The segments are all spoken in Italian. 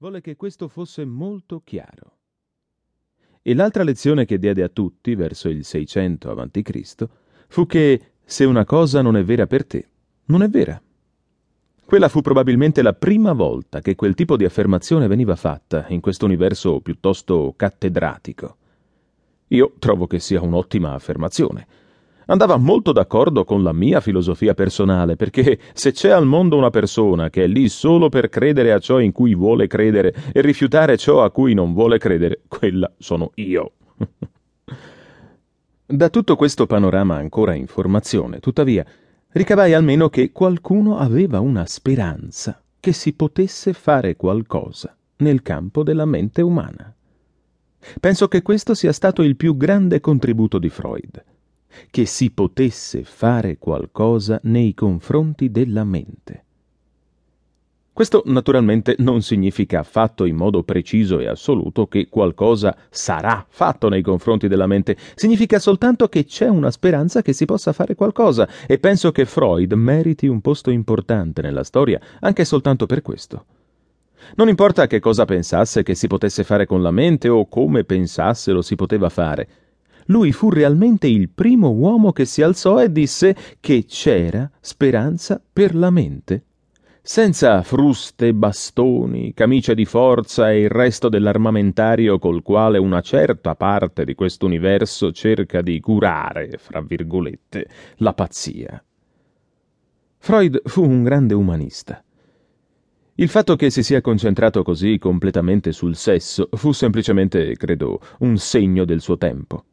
volle che questo fosse molto chiaro. E l'altra lezione che diede a tutti, verso il 600 a.C., fu che se una cosa non è vera per te, non è vera. Quella fu probabilmente la prima volta che quel tipo di affermazione veniva fatta in questo universo piuttosto cattedratico. Io trovo che sia un'ottima affermazione. Andava molto d'accordo con la mia filosofia personale, perché se c'è al mondo una persona che è lì solo per credere a ciò in cui vuole credere e rifiutare ciò a cui non vuole credere, quella sono io. da tutto questo panorama ancora in formazione, tuttavia, ricavai almeno che qualcuno aveva una speranza che si potesse fare qualcosa nel campo della mente umana. Penso che questo sia stato il più grande contributo di Freud, che si potesse fare qualcosa nei confronti della mente. Questo naturalmente non significa affatto in modo preciso e assoluto che qualcosa sarà fatto nei confronti della mente, significa soltanto che c'è una speranza che si possa fare qualcosa e penso che Freud meriti un posto importante nella storia anche soltanto per questo. Non importa che cosa pensasse che si potesse fare con la mente o come pensasse lo si poteva fare. Lui fu realmente il primo uomo che si alzò e disse che c'era speranza per la mente senza fruste, bastoni, camicie di forza e il resto dell'armamentario col quale una certa parte di questo universo cerca di curare, fra virgolette, la pazzia. Freud fu un grande umanista. Il fatto che si sia concentrato così completamente sul sesso fu semplicemente, credo, un segno del suo tempo.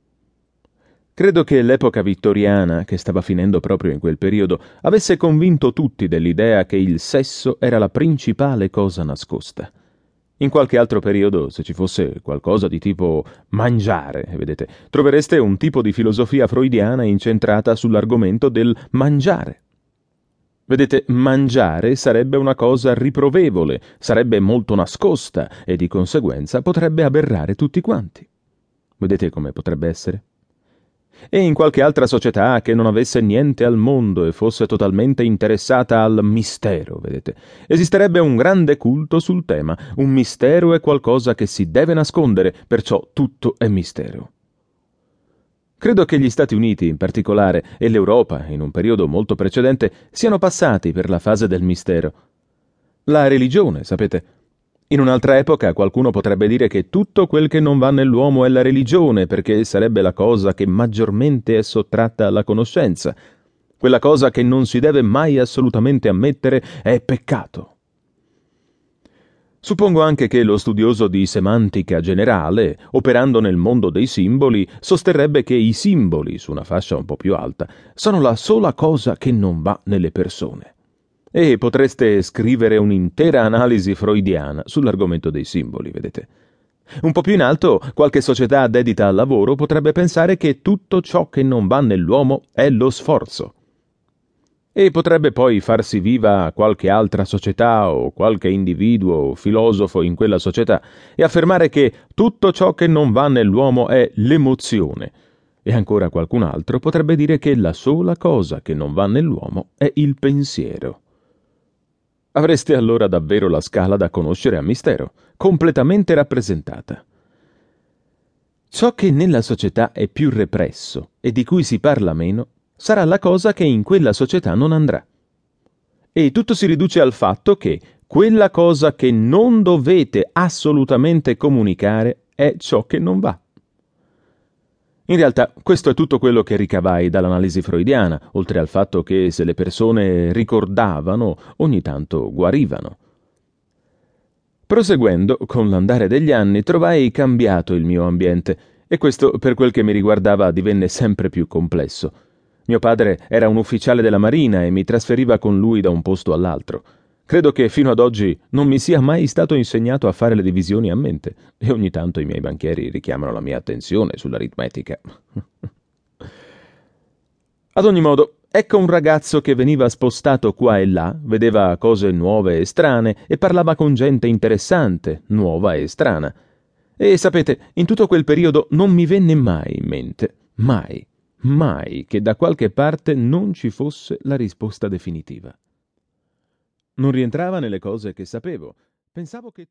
Credo che l'epoca vittoriana, che stava finendo proprio in quel periodo, avesse convinto tutti dell'idea che il sesso era la principale cosa nascosta. In qualche altro periodo, se ci fosse qualcosa di tipo mangiare, vedete, trovereste un tipo di filosofia freudiana incentrata sull'argomento del mangiare. Vedete, mangiare sarebbe una cosa riprovevole, sarebbe molto nascosta e di conseguenza potrebbe aberrare tutti quanti. Vedete come potrebbe essere? E in qualche altra società che non avesse niente al mondo e fosse totalmente interessata al mistero, vedete. Esisterebbe un grande culto sul tema. Un mistero è qualcosa che si deve nascondere, perciò tutto è mistero. Credo che gli Stati Uniti in particolare e l'Europa, in un periodo molto precedente, siano passati per la fase del mistero. La religione, sapete, in un'altra epoca qualcuno potrebbe dire che tutto quel che non va nell'uomo è la religione, perché sarebbe la cosa che maggiormente è sottratta alla conoscenza. Quella cosa che non si deve mai assolutamente ammettere è peccato. Suppongo anche che lo studioso di semantica generale, operando nel mondo dei simboli, sosterrebbe che i simboli, su una fascia un po' più alta, sono la sola cosa che non va nelle persone. E potreste scrivere un'intera analisi freudiana sull'argomento dei simboli, vedete. Un po' più in alto, qualche società dedita al lavoro potrebbe pensare che tutto ciò che non va nell'uomo è lo sforzo. E potrebbe poi farsi viva qualche altra società o qualche individuo o filosofo in quella società e affermare che tutto ciò che non va nell'uomo è l'emozione. E ancora qualcun altro potrebbe dire che la sola cosa che non va nell'uomo è il pensiero. Avreste allora davvero la scala da conoscere a mistero, completamente rappresentata. Ciò che nella società è più represso e di cui si parla meno sarà la cosa che in quella società non andrà. E tutto si riduce al fatto che quella cosa che non dovete assolutamente comunicare è ciò che non va. In realtà questo è tutto quello che ricavai dall'analisi freudiana, oltre al fatto che se le persone ricordavano, ogni tanto guarivano. Proseguendo, con l'andare degli anni, trovai cambiato il mio ambiente, e questo, per quel che mi riguardava, divenne sempre più complesso. Mio padre era un ufficiale della Marina e mi trasferiva con lui da un posto all'altro. Credo che fino ad oggi non mi sia mai stato insegnato a fare le divisioni a mente e ogni tanto i miei banchieri richiamano la mia attenzione sull'aritmetica. ad ogni modo, ecco un ragazzo che veniva spostato qua e là, vedeva cose nuove e strane e parlava con gente interessante, nuova e strana. E sapete, in tutto quel periodo non mi venne mai in mente, mai, mai che da qualche parte non ci fosse la risposta definitiva. Non rientrava nelle cose che sapevo. Pensavo che